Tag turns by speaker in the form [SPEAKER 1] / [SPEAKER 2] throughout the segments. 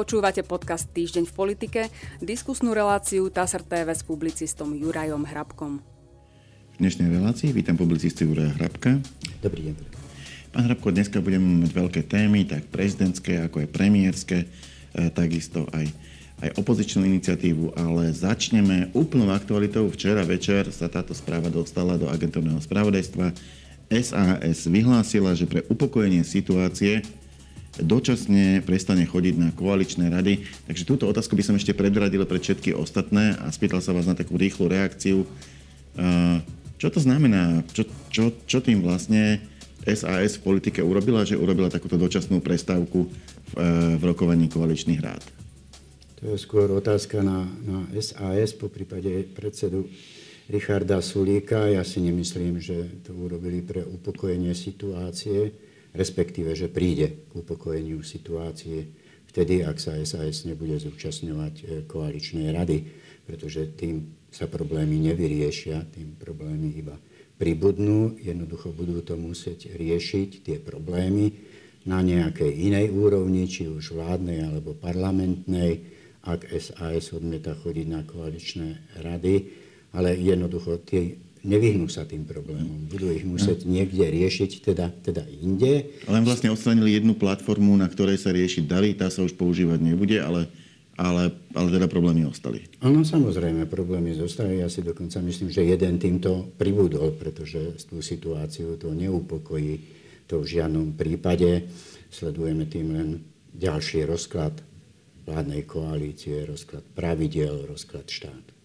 [SPEAKER 1] Počúvate podcast Týždeň v politike, diskusnú reláciu TASR TV s publicistom Jurajom Hrabkom.
[SPEAKER 2] V dnešnej relácii vítam publicistu Juraja Hrabka.
[SPEAKER 3] Dobrý deň.
[SPEAKER 2] Pán Hrabko, dneska budeme mať veľké témy, tak prezidentské, ako aj premiérske, e, takisto aj, aj opozičnú iniciatívu, ale začneme úplnou aktualitou. Včera večer sa táto správa dostala do agentúrneho spravodajstva. SAS vyhlásila, že pre upokojenie situácie dočasne prestane chodiť na koaličné rady. Takže túto otázku by som ešte predradil pre všetky ostatné a spýtal sa vás na takú rýchlu reakciu. Čo to znamená? Čo, čo, čo tým vlastne SAS v politike urobila, že urobila takúto dočasnú prestávku v, v rokovaní koaličných rád?
[SPEAKER 3] To je skôr otázka na, na SAS, po prípade predsedu Richarda Sulíka. Ja si nemyslím, že to urobili pre upokojenie situácie respektíve, že príde k upokojeniu situácie vtedy, ak sa SAS nebude zúčastňovať e, koaličnej rady, pretože tým sa problémy nevyriešia, tým problémy iba pribudnú, jednoducho budú to musieť riešiť tie problémy na nejakej inej úrovni, či už vládnej alebo parlamentnej, ak SAS odmieta chodiť na koaličné rady, ale jednoducho tie nevyhnú sa tým problémom. Budú ich musieť niekde riešiť, teda, teda inde.
[SPEAKER 2] Len vlastne odstranili jednu platformu, na ktorej sa riešiť dali, tá sa už používať nebude, ale, ale, ale teda problémy ostali.
[SPEAKER 3] Áno, samozrejme, problémy zostali. Ja si dokonca myslím, že jeden týmto pribudol, pretože tú situáciu to neupokojí to v žiadnom prípade. Sledujeme tým len ďalší rozklad vládnej koalície, rozklad pravidel, rozklad štátu.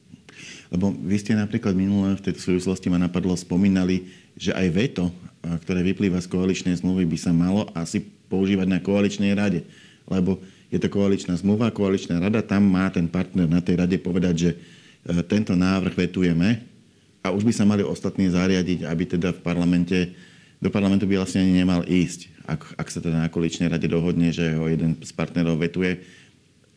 [SPEAKER 2] Lebo vy ste napríklad minulé v tejto súvislosti ma napadlo, spomínali, že aj veto, ktoré vyplýva z koaličnej zmluvy, by sa malo asi používať na koaličnej rade. Lebo je to koaličná zmluva, koaličná rada, tam má ten partner na tej rade povedať, že e, tento návrh vetujeme a už by sa mali ostatní zariadiť, aby teda v parlamente, do parlamentu by vlastne ani nemal ísť, ak, ak sa teda na koaličnej rade dohodne, že ho jeden z partnerov vetuje.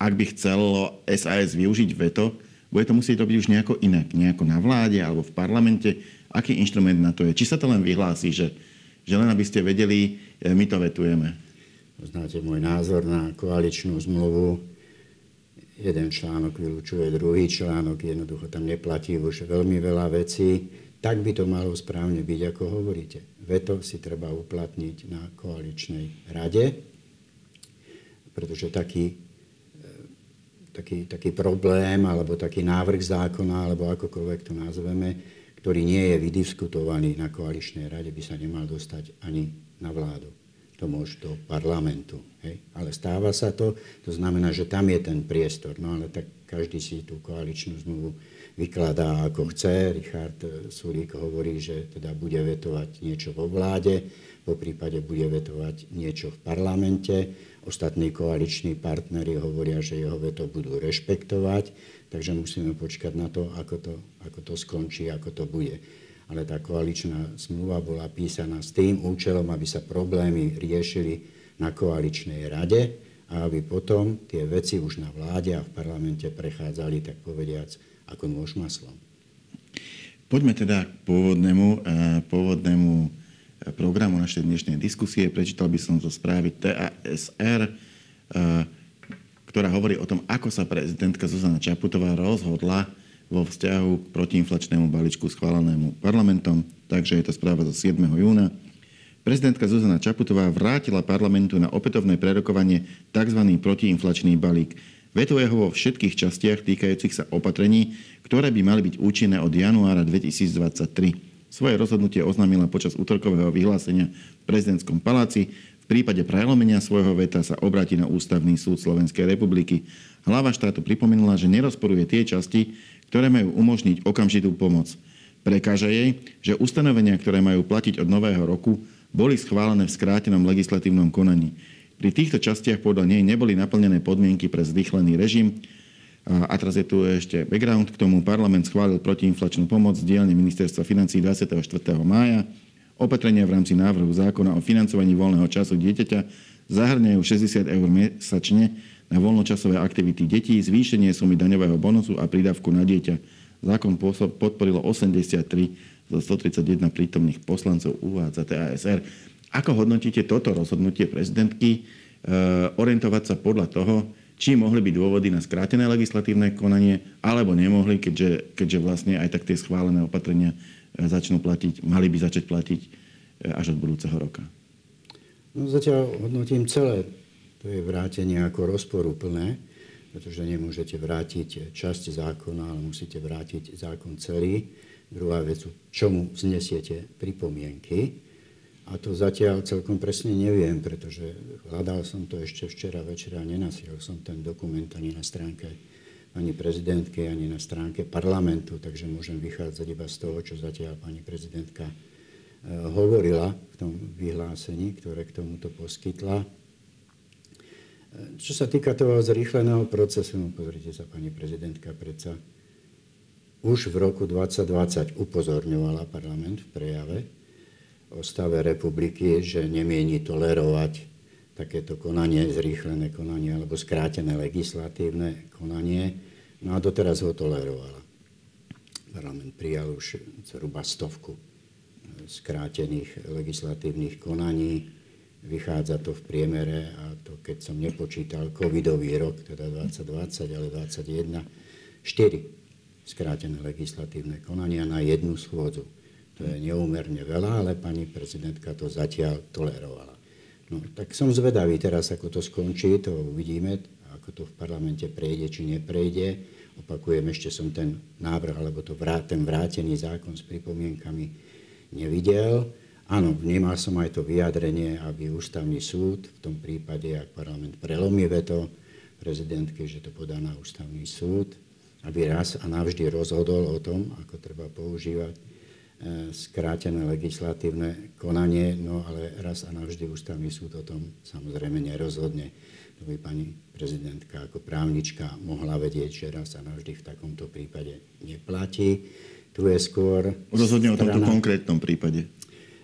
[SPEAKER 2] Ak by chcelo SAS využiť veto, bude to musieť robiť už nejako inak, nejako na vláde alebo v parlamente. Aký inštrument na to je? Či sa to len vyhlási, že, že len aby ste vedeli, e, my to vetujeme?
[SPEAKER 3] Znáte môj názor na koaličnú zmluvu. Jeden článok vylúčuje druhý článok, jednoducho tam neplatí už veľmi veľa vecí. Tak by to malo správne byť, ako hovoríte. Veto si treba uplatniť na koaličnej rade, pretože taký taký, taký problém alebo taký návrh zákona, alebo akokoľvek to nazveme, ktorý nie je vydiskutovaný na koaličnej rade, by sa nemal dostať ani na vládu. To môže do parlamentu. Hej? Ale stáva sa to, to znamená, že tam je ten priestor. No ale tak každý si tú koaličnú zmluvu vykladá ako chce. Richard Sulík hovorí, že teda bude vetovať niečo vo vláde, po prípade bude vetovať niečo v parlamente Ostatní koaliční partnery hovoria, že jeho veto budú rešpektovať, takže musíme počkať na to, ako to, ako to skončí, ako to bude. Ale tá koaličná zmluva bola písaná s tým účelom, aby sa problémy riešili na koaličnej rade a aby potom tie veci už na vláde a v parlamente prechádzali, tak povediac, ako nôž maslom.
[SPEAKER 2] Poďme teda k pôvodnému, eh, pôvodnému programu našej dnešnej diskusie. Prečítal by som zo správy TASR, eh, ktorá hovorí o tom, ako sa prezidentka Zuzana Čaputová rozhodla vo vzťahu k protiinflačnému balíčku schválenému parlamentom. Takže je to správa zo 7. júna. Prezidentka Zuzana Čaputová vrátila parlamentu na opätovné prerokovanie tzv. protiinflačný balík. Vetuje ho vo všetkých častiach týkajúcich sa opatrení, ktoré by mali byť účinné od januára 2023. Svoje rozhodnutie oznámila počas útorkového vyhlásenia v prezidentskom paláci. V prípade prelomenia svojho veta sa obráti na Ústavný súd Slovenskej republiky. Hlava štátu pripomenula, že nerozporuje tie časti, ktoré majú umožniť okamžitú pomoc. Prekáža jej, že ustanovenia, ktoré majú platiť od nového roku, boli schválené v skrátenom legislatívnom konaní. Pri týchto častiach podľa nej neboli naplnené podmienky pre zrýchlený režim, a teraz je tu ešte background k tomu. Parlament schválil protiinflačnú pomoc z dielne ministerstva financí 24. mája. Opatrenia v rámci návrhu zákona o financovaní voľného času dieťaťa zahrňajú 60 eur mesačne na voľnočasové aktivity detí, zvýšenie sumy daňového bonusu a prídavku na dieťa. Zákon podporilo 83 zo 131 prítomných poslancov uvádza TASR. Ako hodnotíte toto rozhodnutie prezidentky e, orientovať sa podľa toho, či mohli byť dôvody na skrátené legislatívne konanie, alebo nemohli, keďže, keďže vlastne aj tak tie schválené opatrenia e, začnú platiť, mali by začať platiť e, až od budúceho roka.
[SPEAKER 3] No zatiaľ hodnotím celé. To je vrátenie ako rozporúplné, pretože nemôžete vrátiť časť zákona, ale musíte vrátiť zákon celý. Druhá vec, čomu vznesiete pripomienky. A to zatiaľ celkom presne neviem, pretože hľadal som to ešte včera večera a nenasiel som ten dokument ani na stránke pani prezidentky, ani na stránke parlamentu, takže môžem vychádzať iba z toho, čo zatiaľ pani prezidentka e, hovorila v tom vyhlásení, ktoré k tomuto poskytla. Čo sa týka toho zrýchleného procesu, no pozrite sa, pani prezidentka predsa už v roku 2020 upozorňovala parlament v prejave, o stave republiky, že nemieni tolerovať takéto konanie, zrýchlené konanie alebo skrátené legislatívne konanie. No a doteraz ho tolerovala. Parlament prijal už zhruba stovku skrátených legislatívnych konaní. Vychádza to v priemere, a to keď som nepočítal covidový rok, teda 2020, ale 2021, 4 skrátené legislatívne konania na jednu schôdzu. To je neúmerne veľa, ale pani prezidentka to zatiaľ tolerovala. No, tak som zvedavý teraz, ako to skončí, to uvidíme, ako to v parlamente prejde, či neprejde. Opakujem, ešte som ten návrh, alebo to vrát, ten vrátený zákon s pripomienkami nevidel. Áno, vnímal som aj to vyjadrenie, aby ústavný súd, v tom prípade, ak parlament prelomí veto prezidentky, že to podá na ústavný súd, aby raz a navždy rozhodol o tom, ako treba používať E, skrátené legislatívne konanie, no ale raz a navždy ústavný súd o tom samozrejme nerozhodne. To by pani prezidentka ako právnička mohla vedieť, že raz a navždy v takomto prípade neplatí. Tu je skôr...
[SPEAKER 2] Rozhodne strana... o tomto konkrétnom prípade.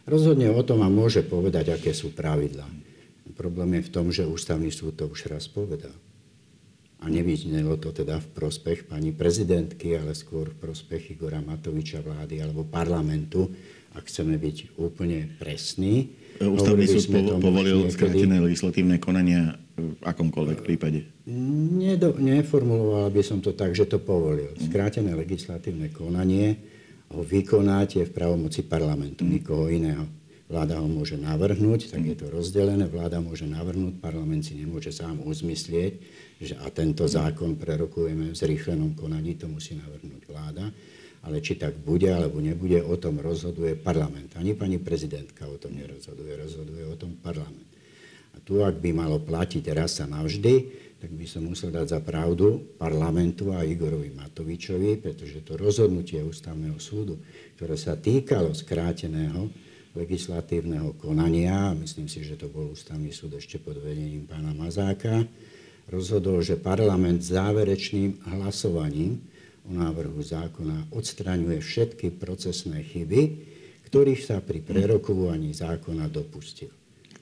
[SPEAKER 3] Rozhodne o tom a môže povedať, aké sú pravidlá. Problém je v tom, že ústavný súd to už raz povedal a nevyznelo to teda v prospech pani prezidentky, ale skôr v prospech Igora Matoviča vlády alebo parlamentu, ak chceme byť úplne presní.
[SPEAKER 2] Ústavný súd po, povolil skrátené legislatívne konania v akomkoľvek prípade?
[SPEAKER 3] Nedo, neformuloval by som to tak, že to povolil. Skrátené legislatívne konanie ho vykonať je v pravomoci parlamentu, mm. nikoho iného. Vláda ho môže navrhnúť, tak je to rozdelené. Vláda môže navrhnúť, parlament si nemôže sám uzmyslieť, že a tento zákon prerokujeme v zrýchlenom konaní, to musí navrhnúť vláda. Ale či tak bude alebo nebude, o tom rozhoduje parlament. Ani pani prezidentka o tom nerozhoduje, rozhoduje o tom parlament. A tu, ak by malo platiť raz a navždy, tak by som musel dať za pravdu parlamentu a Igorovi Matovičovi, pretože to rozhodnutie ústavného súdu, ktoré sa týkalo skráteného legislatívneho konania, myslím si, že to bol ústavný súd ešte pod vedením pána Mazáka, rozhodol, že parlament záverečným hlasovaním o návrhu zákona odstraňuje všetky procesné chyby, ktorých sa pri prerokovaní zákona dopustil.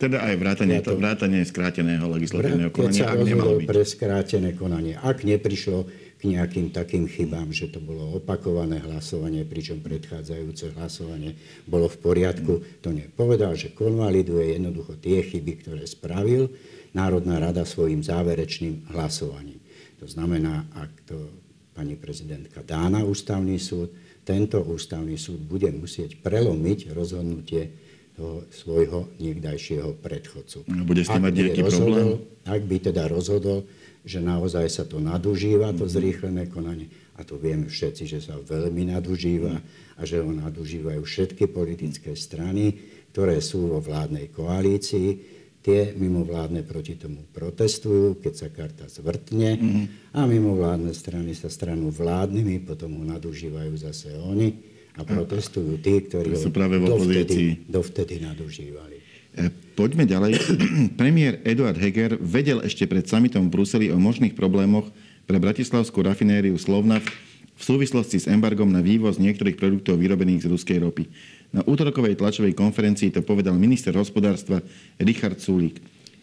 [SPEAKER 2] Teda aj vrátanie, to, vrátanie skráteného legislatívneho konania, ak nemalo byť.
[SPEAKER 3] pre skrátené konanie. Ak neprišlo k nejakým takým chybám, že to bolo opakované hlasovanie, pričom predchádzajúce hlasovanie bolo v poriadku, to nepovedal, že konvaliduje jednoducho tie chyby, ktoré spravil Národná rada svojim záverečným hlasovaním. To znamená, ak to pani prezidentka dá na ústavný súd, tento ústavný súd bude musieť prelomiť rozhodnutie toho svojho niekdajšieho predchodcu.
[SPEAKER 2] A bude s tým mať nejaký
[SPEAKER 3] problém? Ak by teda rozhodol, že naozaj sa to nadužíva, to mm-hmm. zrýchlené konanie, a to vieme všetci, že sa veľmi nadužíva a že ho nadužívajú všetky politické strany, ktoré sú vo vládnej koalícii, Tie mimovládne proti tomu protestujú, keď sa karta zvrtne mm-hmm. a mimovládne strany sa stranú vládnymi, potom ho nadužívajú zase oni a protestujú tí, ktorí ho práve v dovtedy, dovtedy nadužívali.
[SPEAKER 2] E, poďme ďalej. Premiér Eduard Heger vedel ešte pred samitom v Bruseli o možných problémoch pre bratislavskú rafinériu Slovnaft v súvislosti s embargom na vývoz niektorých produktov vyrobených z ruskej ropy. Na útorkovej tlačovej konferencii to povedal minister hospodárstva Richard Sulík.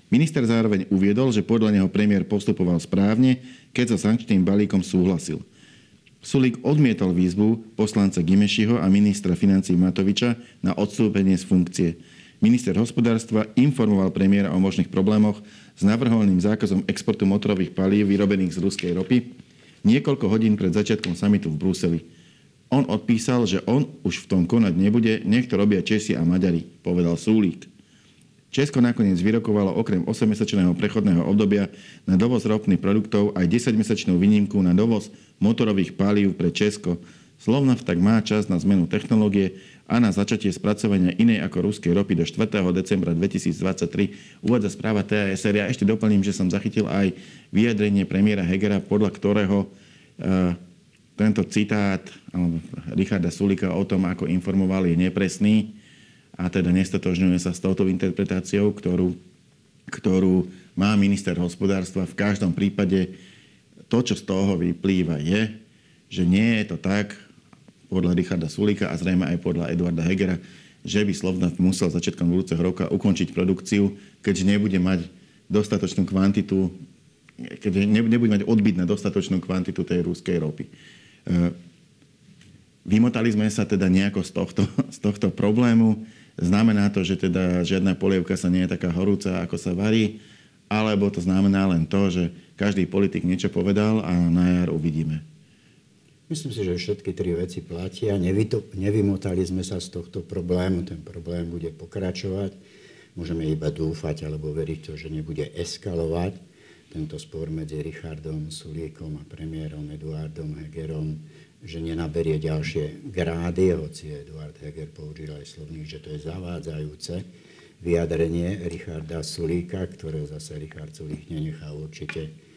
[SPEAKER 2] Minister zároveň uviedol, že podľa neho premiér postupoval správne, keď so sankčným balíkom súhlasil. Sulík odmietol výzvu poslanca Gimešiho a ministra financí Matoviča na odstúpenie z funkcie. Minister hospodárstva informoval premiéra o možných problémoch s navrhovaným zákazom exportu motorových palív vyrobených z ruskej ropy niekoľko hodín pred začiatkom samitu v Bruseli. On odpísal, že on už v tom konať nebude, nech to robia Česi a Maďari, povedal Súlík. Česko nakoniec vyrokovalo okrem 8-mesačného prechodného obdobia na dovoz ropných produktov aj 10-mesačnú výnimku na dovoz motorových palív pre Česko. Slovnaft tak má čas na zmenu technológie a na začatie spracovania inej ako ruskej ropy do 4. decembra 2023 uvádza správa TASR. Ja ešte doplním, že som zachytil aj vyjadrenie premiéra Hegera, podľa ktorého e, tento citát Richarda Sulika o tom, ako informoval, je nepresný a teda nestotožňuje sa s touto interpretáciou, ktorú, ktorú má minister hospodárstva. V každom prípade to, čo z toho vyplýva, je, že nie je to tak, podľa Richarda Sulika a zrejme aj podľa Eduarda Hegera, že by Slovnaft musel začiatkom budúceho roka ukončiť produkciu, keďže nebude mať dostatočnú kvantitu, keďže nebude mať odbyt na dostatočnú kvantitu tej ruskej ropy. E, vymotali sme sa teda nejako z tohto, z tohto problému. Znamená to, že teda žiadna polievka sa nie je taká horúca, ako sa varí, alebo to znamená len to, že každý politik niečo povedal a na jar uvidíme.
[SPEAKER 3] Myslím si, že všetky tri veci platia. nevymotali sme sa z tohto problému. Ten problém bude pokračovať. Môžeme iba dúfať alebo veriť to, že nebude eskalovať tento spor medzi Richardom Sulíkom a premiérom Eduardom Hegerom, že nenaberie ďalšie grády, hoci Eduard Heger použil aj slovník, že to je zavádzajúce vyjadrenie Richarda Sulíka, ktorého zase Richard Sulík nenechá určite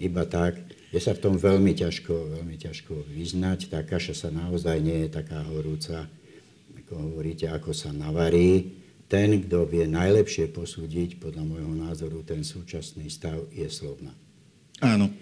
[SPEAKER 3] iba tak, je sa v tom veľmi ťažko, veľmi ťažko vyznať. Tá kaša sa naozaj nie je taká horúca, ako hovoríte, ako sa navarí. Ten, kto vie najlepšie posúdiť, podľa môjho názoru, ten súčasný stav je slovna.
[SPEAKER 2] Áno.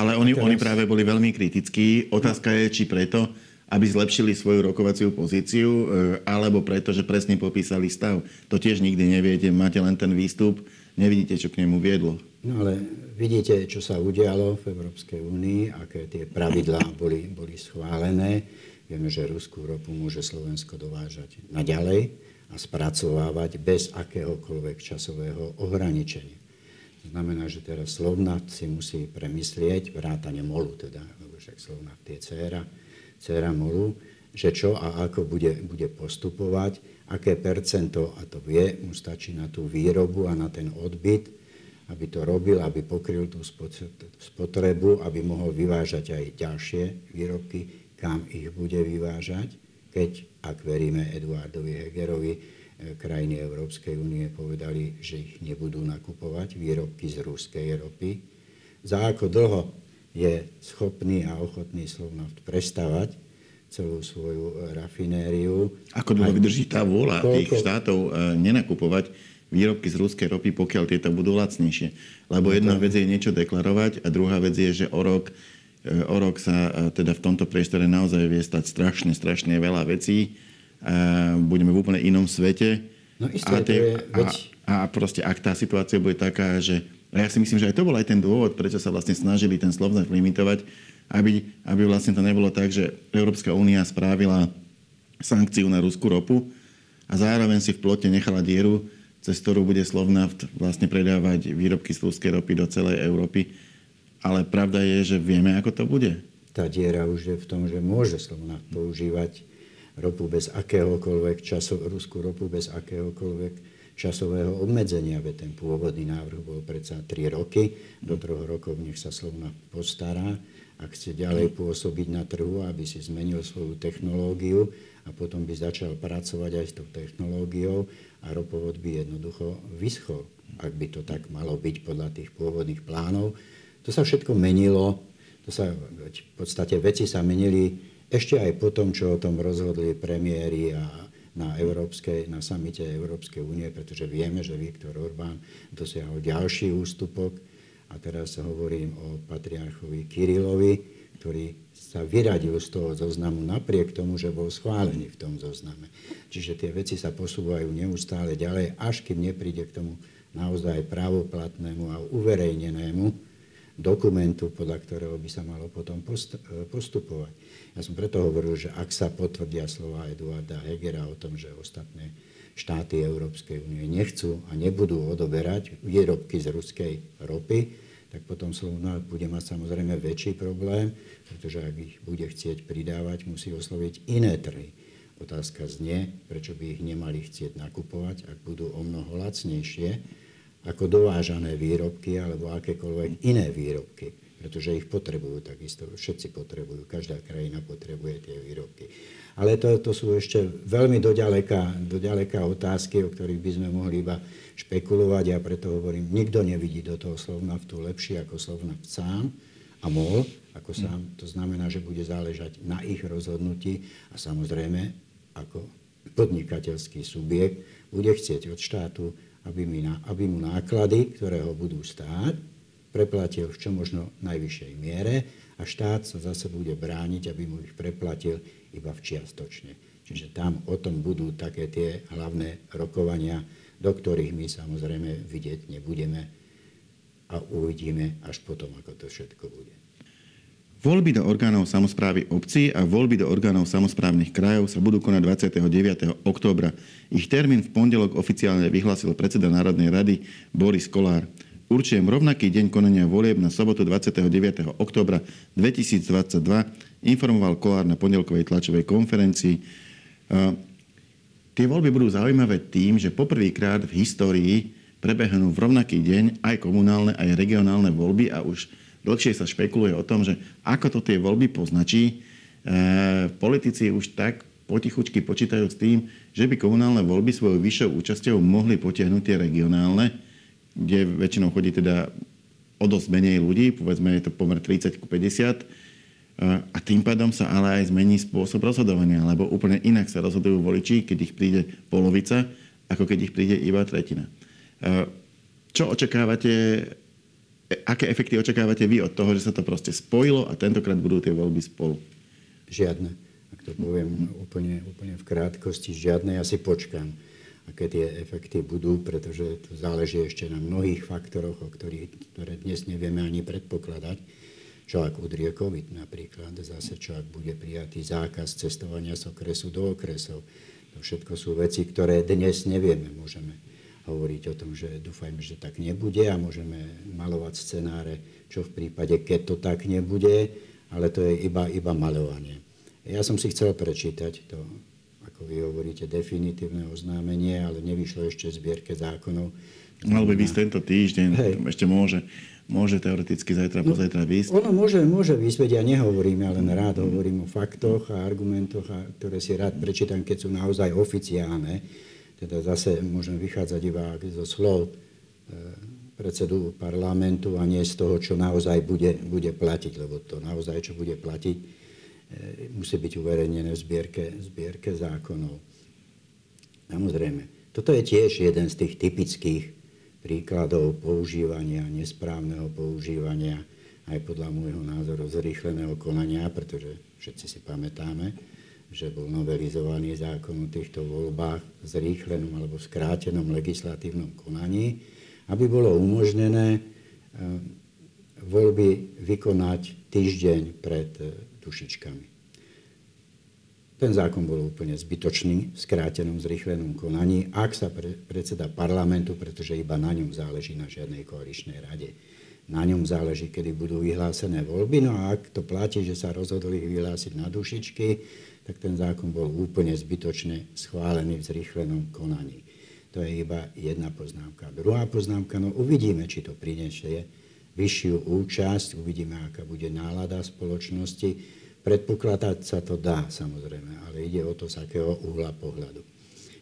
[SPEAKER 2] Ale oni, teraz... oni práve boli veľmi kritickí. Otázka je, či preto, aby zlepšili svoju rokovaciu pozíciu, e, alebo preto, že presne popísali stav. To tiež nikdy neviete, máte len ten výstup, nevidíte, čo k nemu viedlo.
[SPEAKER 3] No ale vidíte, čo sa udialo v Európskej únii, aké tie pravidlá boli, boli schválené. Vieme, že ruskú ropu môže Slovensko dovážať naďalej a spracovávať bez akéhokoľvek časového ohraničenia. Znamená, že teraz Slovnaft si musí premyslieť, vrátane MOLu teda, lebo však Slovnaft je dcéra, dcéra MOLu, že čo a ako bude, bude postupovať, aké percento, a to vie, mu stačí na tú výrobu a na ten odbyt, aby to robil, aby pokryl tú spotrebu, aby mohol vyvážať aj ďalšie výrobky, kam ich bude vyvážať, keď, ak veríme Eduardovi Hegerovi, krajiny Európskej únie povedali, že ich nebudú nakupovať, výrobky z ruskej ropy. Za ako dlho je schopný a ochotný Slovnaft prestávať celú svoju rafinériu.
[SPEAKER 2] Ako dlho vydrží tá vôľa koľko... tých štátov e, nenakupovať výrobky z ruskej ropy, pokiaľ tieto budú lacnejšie. Lebo jedna vec je niečo deklarovať a druhá vec je, že o rok, e, o rok sa e, teda v tomto priestore naozaj vie stať strašne, strašne veľa vecí. Budeme v úplne inom svete.
[SPEAKER 3] No isté, a, tie, je,
[SPEAKER 2] veď... a, a proste ak tá situácia bude taká, že a ja si myslím, že aj to bol aj ten dôvod, prečo sa vlastne snažili ten Slovnaft limitovať, aby, aby vlastne to nebolo tak, že Európska únia spravila sankciu na ruskú ropu a zároveň si v plote nechala dieru, cez ktorú bude Slovnaft vlastne predávať výrobky z ruskej ropy do celej Európy. Ale pravda je, že vieme, ako to bude.
[SPEAKER 3] Tá diera už je v tom, že môže Slovnaft používať ropu bez akéhokoľvek časov, ruskú ropu bez akéhokoľvek časového obmedzenia, veď ten pôvodný návrh bol predsa 3 roky, do troch rokov nech sa Slovna postará, ak chce ďalej pôsobiť na trhu, aby si zmenil svoju technológiu a potom by začal pracovať aj s tou technológiou a ropovod by jednoducho vyschol, ak by to tak malo byť podľa tých pôvodných plánov. To sa všetko menilo, to sa, v podstate veci sa menili ešte aj po tom, čo o tom rozhodli premiéry a na, Európskej, na samite Európskej únie, pretože vieme, že Viktor Orbán dosiahol ďalší ústupok a teraz hovorím o patriarchovi Kirilovi, ktorý sa vyradil z toho zoznamu napriek tomu, že bol schválený v tom zozname. Čiže tie veci sa posúvajú neustále ďalej, až kým nepríde k tomu naozaj právoplatnému a uverejnenému dokumentu, podľa ktorého by sa malo potom postupovať. Ja som preto hovoril, že ak sa potvrdia slova Eduarda Hegera o tom, že ostatné štáty Európskej únie nechcú a nebudú odoberať výrobky z ruskej ropy, tak potom Slovnaft bude mať samozrejme väčší problém, pretože ak ich bude chcieť pridávať, musí osloviť iné trhy. Otázka znie, prečo by ich nemali chcieť nakupovať, ak budú o mnoho lacnejšie ako dovážané výrobky alebo akékoľvek iné výrobky pretože ich potrebujú takisto. Všetci potrebujú, každá krajina potrebuje tie výrobky. Ale to, to sú ešte veľmi doďaleka, doďaleka otázky, o ktorých by sme mohli iba špekulovať. Ja preto hovorím, nikto nevidí do toho Slovnaftu lepšie ako Slovnaft sám a MOL ako sám. To znamená, že bude záležať na ich rozhodnutí a samozrejme ako podnikateľský subjekt bude chcieť od štátu, aby, mi, aby mu náklady, ktoré ho budú stáť, preplatil v čo možno najvyššej miere a štát sa zase bude brániť, aby mu ich preplatil iba v čiastočne. Čiže tam o tom budú také tie hlavné rokovania, do ktorých my samozrejme vidieť nebudeme a uvidíme až potom, ako to všetko bude.
[SPEAKER 2] Voľby do orgánov samozprávy obcí a voľby do orgánov samozprávnych krajov sa budú konať 29. októbra. Ich termín v pondelok oficiálne vyhlásil predseda Národnej rady Boris Kolár. Určujem rovnaký deň konania volieb na sobotu 29. oktobra 2022, informoval Kolár na pondelkovej tlačovej konferencii. Tie voľby budú zaujímavé tým, že poprvýkrát v histórii prebehnú v rovnaký deň aj komunálne, aj regionálne voľby a už dlhšie sa špekuluje o tom, že ako to tie voľby poznačí. E, politici už tak potichučky počítajú s tým, že by komunálne voľby svojou vyššou účasťou mohli potiahnuť tie regionálne kde väčšinou chodí teda o dosť menej ľudí, povedzme je to pomer 30 ku 50, a tým pádom sa ale aj zmení spôsob rozhodovania, lebo úplne inak sa rozhodujú voliči, keď ich príde polovica, ako keď ich príde iba tretina. Čo očakávate, aké efekty očakávate vy od toho, že sa to proste spojilo a tentokrát budú tie voľby spolu?
[SPEAKER 3] Žiadne. Ak to poviem úplne, úplne v krátkosti, žiadne. Ja si počkám aké tie efekty budú, pretože to záleží ešte na mnohých faktoroch, o ktorých, ktoré dnes nevieme ani predpokladať. Čo ak udrie COVID napríklad, zase čo ak bude prijatý zákaz cestovania z okresu do okresov. To všetko sú veci, ktoré dnes nevieme. Môžeme hovoriť o tom, že dúfajme, že tak nebude a môžeme malovať scenáre, čo v prípade, keď to tak nebude, ale to je iba, iba malovanie. Ja som si chcel prečítať to ako vy hovoríte, definitívne oznámenie, ale nevyšlo ešte zbierke zákonov.
[SPEAKER 2] Mal by ísť tento týždeň, Hej. ešte môže, môže teoreticky zajtra, no, pozajtra výsť.
[SPEAKER 3] Ono môže, môže výsť, ja nehovorím, ja len rád hovorím o faktoch a argumentoch, a, ktoré si rád prečítam, keď sú naozaj oficiálne. Teda zase môžem vychádzať iba zo slov e, predsedu parlamentu a nie z toho, čo naozaj bude, bude platiť, lebo to naozaj, čo bude platiť, musí byť uverejnené v zbierke, zbierke zákonov. Samozrejme, toto je tiež jeden z tých typických príkladov používania, nesprávneho používania, aj podľa môjho názoru zrýchleného konania, pretože všetci si pamätáme, že bol novelizovaný zákon o týchto voľbách v zrýchlenom alebo skrátenom legislatívnom konaní, aby bolo umožnené e, voľby vykonať týždeň pred dušičkami. Ten zákon bol úplne zbytočný v skrátenom, zrychlenom konaní, ak sa pre, predseda parlamentu, pretože iba na ňom záleží na žiadnej koaličnej rade. Na ňom záleží, kedy budú vyhlásené voľby, no a ak to platí, že sa rozhodli ich vyhlásiť na dušičky, tak ten zákon bol úplne zbytočne schválený v zrychlenom konaní. To je iba jedna poznámka. Druhá poznámka, no uvidíme, či to prinesie vyššiu účasť, uvidíme, aká bude nálada spoločnosti, Predpokladať sa to dá, samozrejme, ale ide o to, z akého uhla pohľadu.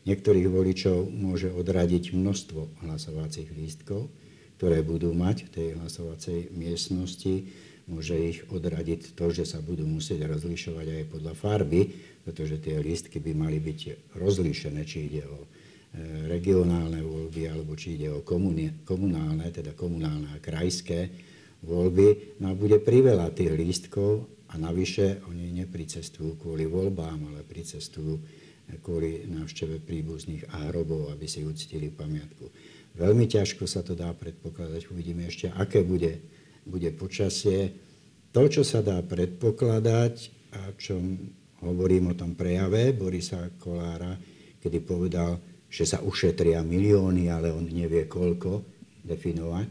[SPEAKER 3] Niektorých voličov môže odradiť množstvo hlasovacích lístkov, ktoré budú mať v tej hlasovacej miestnosti. Môže ich odradiť to, že sa budú musieť rozlišovať aj podľa farby, pretože tie lístky by mali byť rozlíšené, či ide o regionálne voľby, alebo či ide o komunálne, teda komunálne a krajské voľby. No a bude priveľa tých lístkov a navyše oni nepricestujú kvôli voľbám, ale pricestujú kvôli návšteve príbuzných a hrobov, aby si uctili pamiatku. Veľmi ťažko sa to dá predpokladať. Uvidíme ešte, aké bude, bude počasie. To, čo sa dá predpokladať a čo hovorím o tom prejave Borisa Kolára, kedy povedal, že sa ušetria milióny, ale on nevie koľko definovať.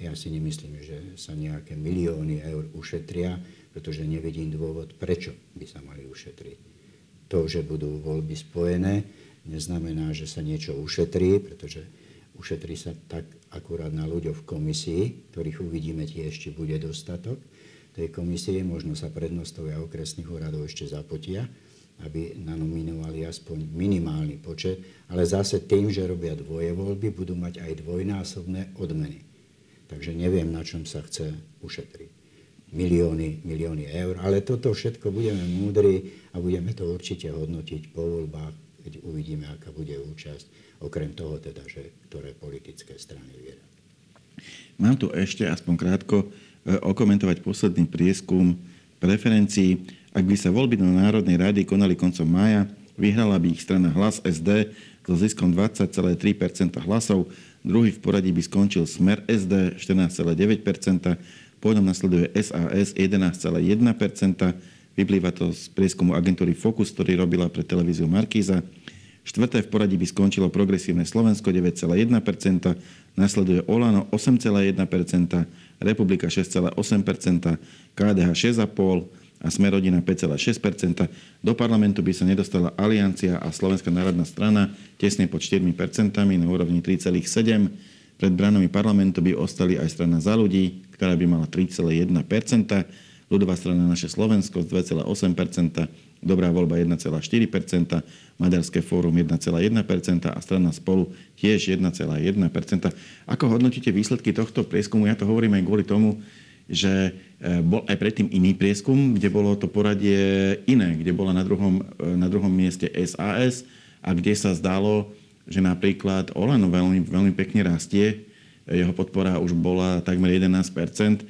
[SPEAKER 3] Ja si nemyslím, že sa nejaké milióny eur ušetria, pretože nevidím dôvod, prečo by sa mali ušetriť. To, že budú voľby spojené, neznamená, že sa niečo ušetrí, pretože ušetrí sa tak akurát na ľuďoch v komisii, ktorých uvidíme tiež, či bude dostatok tej komisie. Možno sa prednostovia okresných úradov ešte zapotia aby nanominovali aspoň minimálny počet, ale zase tým, že robia dvoje voľby, budú mať aj dvojnásobné odmeny. Takže neviem, na čom sa chce ušetriť. Milióny, milióny eur, ale toto všetko budeme múdri a budeme to určite hodnotiť po voľbách, keď uvidíme, aká bude účasť, okrem toho teda, že ktoré politické strany vyhrali.
[SPEAKER 2] Mám tu ešte aspoň krátko e, okomentovať posledný prieskum preferencií. Ak by sa voľby do Národnej rady konali koncom mája, vyhrala by ich strana Hlas SD so ziskom 20,3% hlasov, druhý v poradí by skončil Smer SD 14,9% potom nasleduje SAS 11,1% vyplýva to z prieskumu agentúry Focus, ktorý robila pre televíziu Markíza. Štvrté v poradí by skončilo Progresívne Slovensko 9,1% nasleduje Olano 8,1% Republika 6,8% KDH 6,5 a sme rodina 5,6% Do parlamentu by sa nedostala Aliancia a Slovenská národná strana tesne pod 4% na úrovni 3,7 Pred branami parlamentu by ostali aj strana za ľudí, ktorá by mala 3,1% ľudová strana naše Slovensko z 2,8% Dobrá voľba 1,4% Maďarské fórum 1,1% a strana spolu tiež 1,1% Ako hodnotíte výsledky tohto prieskumu? Ja to hovorím aj kvôli tomu, že bol aj predtým iný prieskum, kde bolo to poradie iné, kde bola na druhom, e, na druhom mieste SAS a kde sa zdalo, že napríklad Olano veľmi, veľmi pekne rastie, jeho podpora už bola takmer 11%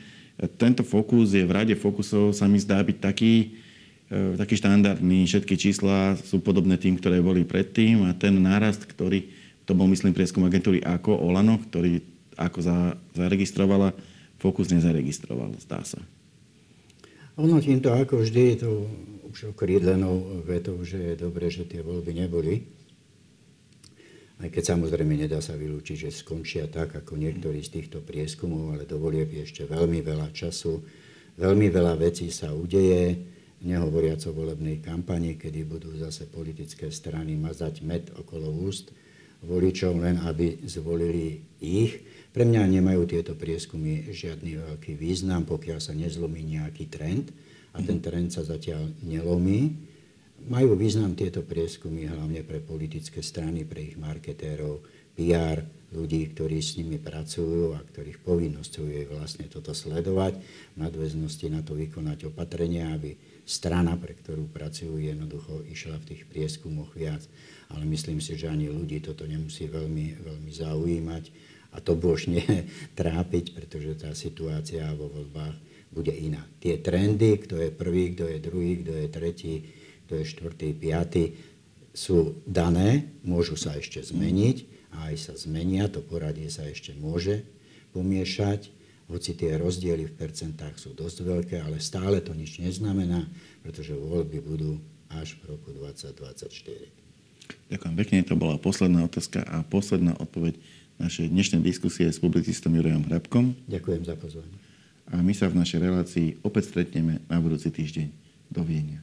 [SPEAKER 2] Tento fokus je v rade fokusov, sa mi zdá byť taký, taký štandardný. Všetky čísla sú podobné tým, ktoré boli predtým a ten nárast, ktorý, to bol myslím prieskum agentúry ako Olano, ktorý ako za, zaregistrovala, Fokus nezaregistroval, zdá sa.
[SPEAKER 3] Ono týmto ako vždy to už okrídlenou vetou, že je dobré, že tie voľby neboli. Aj keď samozrejme nedá sa vylúčiť, že skončia tak, ako niektorí z týchto prieskumov, ale do volieb ešte veľmi veľa času. Veľmi veľa vecí sa udeje, nehovoriac o volebnej kampani, kedy budú zase politické strany mazať med okolo úst voličov, len aby zvolili ich. Pre mňa nemajú tieto prieskumy žiadny veľký význam, pokiaľ sa nezlomí nejaký trend a ten mhm. trend sa zatiaľ nelomí. Majú význam tieto prieskumy hlavne pre politické strany, pre ich marketérov, PR, ľudí, ktorí s nimi pracujú a ktorých povinnosťou je vlastne toto sledovať, v nadväznosti na to vykonať opatrenia, aby strana, pre ktorú pracujú, jednoducho išla v tých prieskumoch viac. Ale myslím si, že ani ľudí toto nemusí veľmi, veľmi zaujímať a to božne trápiť, pretože tá situácia vo voľbách bude iná. Tie trendy, kto je prvý, kto je druhý, kto je tretí, kto je štvrtý, piatý, sú dané, môžu sa ešte zmeniť a aj sa zmenia, to poradie sa ešte môže pomiešať, hoci tie rozdiely v percentách sú dosť veľké, ale stále to nič neznamená, pretože voľby budú až v roku 2024.
[SPEAKER 2] Ďakujem pekne, to bola posledná otázka a posledná odpoveď našej dnešnej diskusie s publicistom Jurajom Hrabkom.
[SPEAKER 3] Ďakujem za pozornosť.
[SPEAKER 2] A my sa v našej relácii opäť stretneme na budúci týždeň. Dovidenia.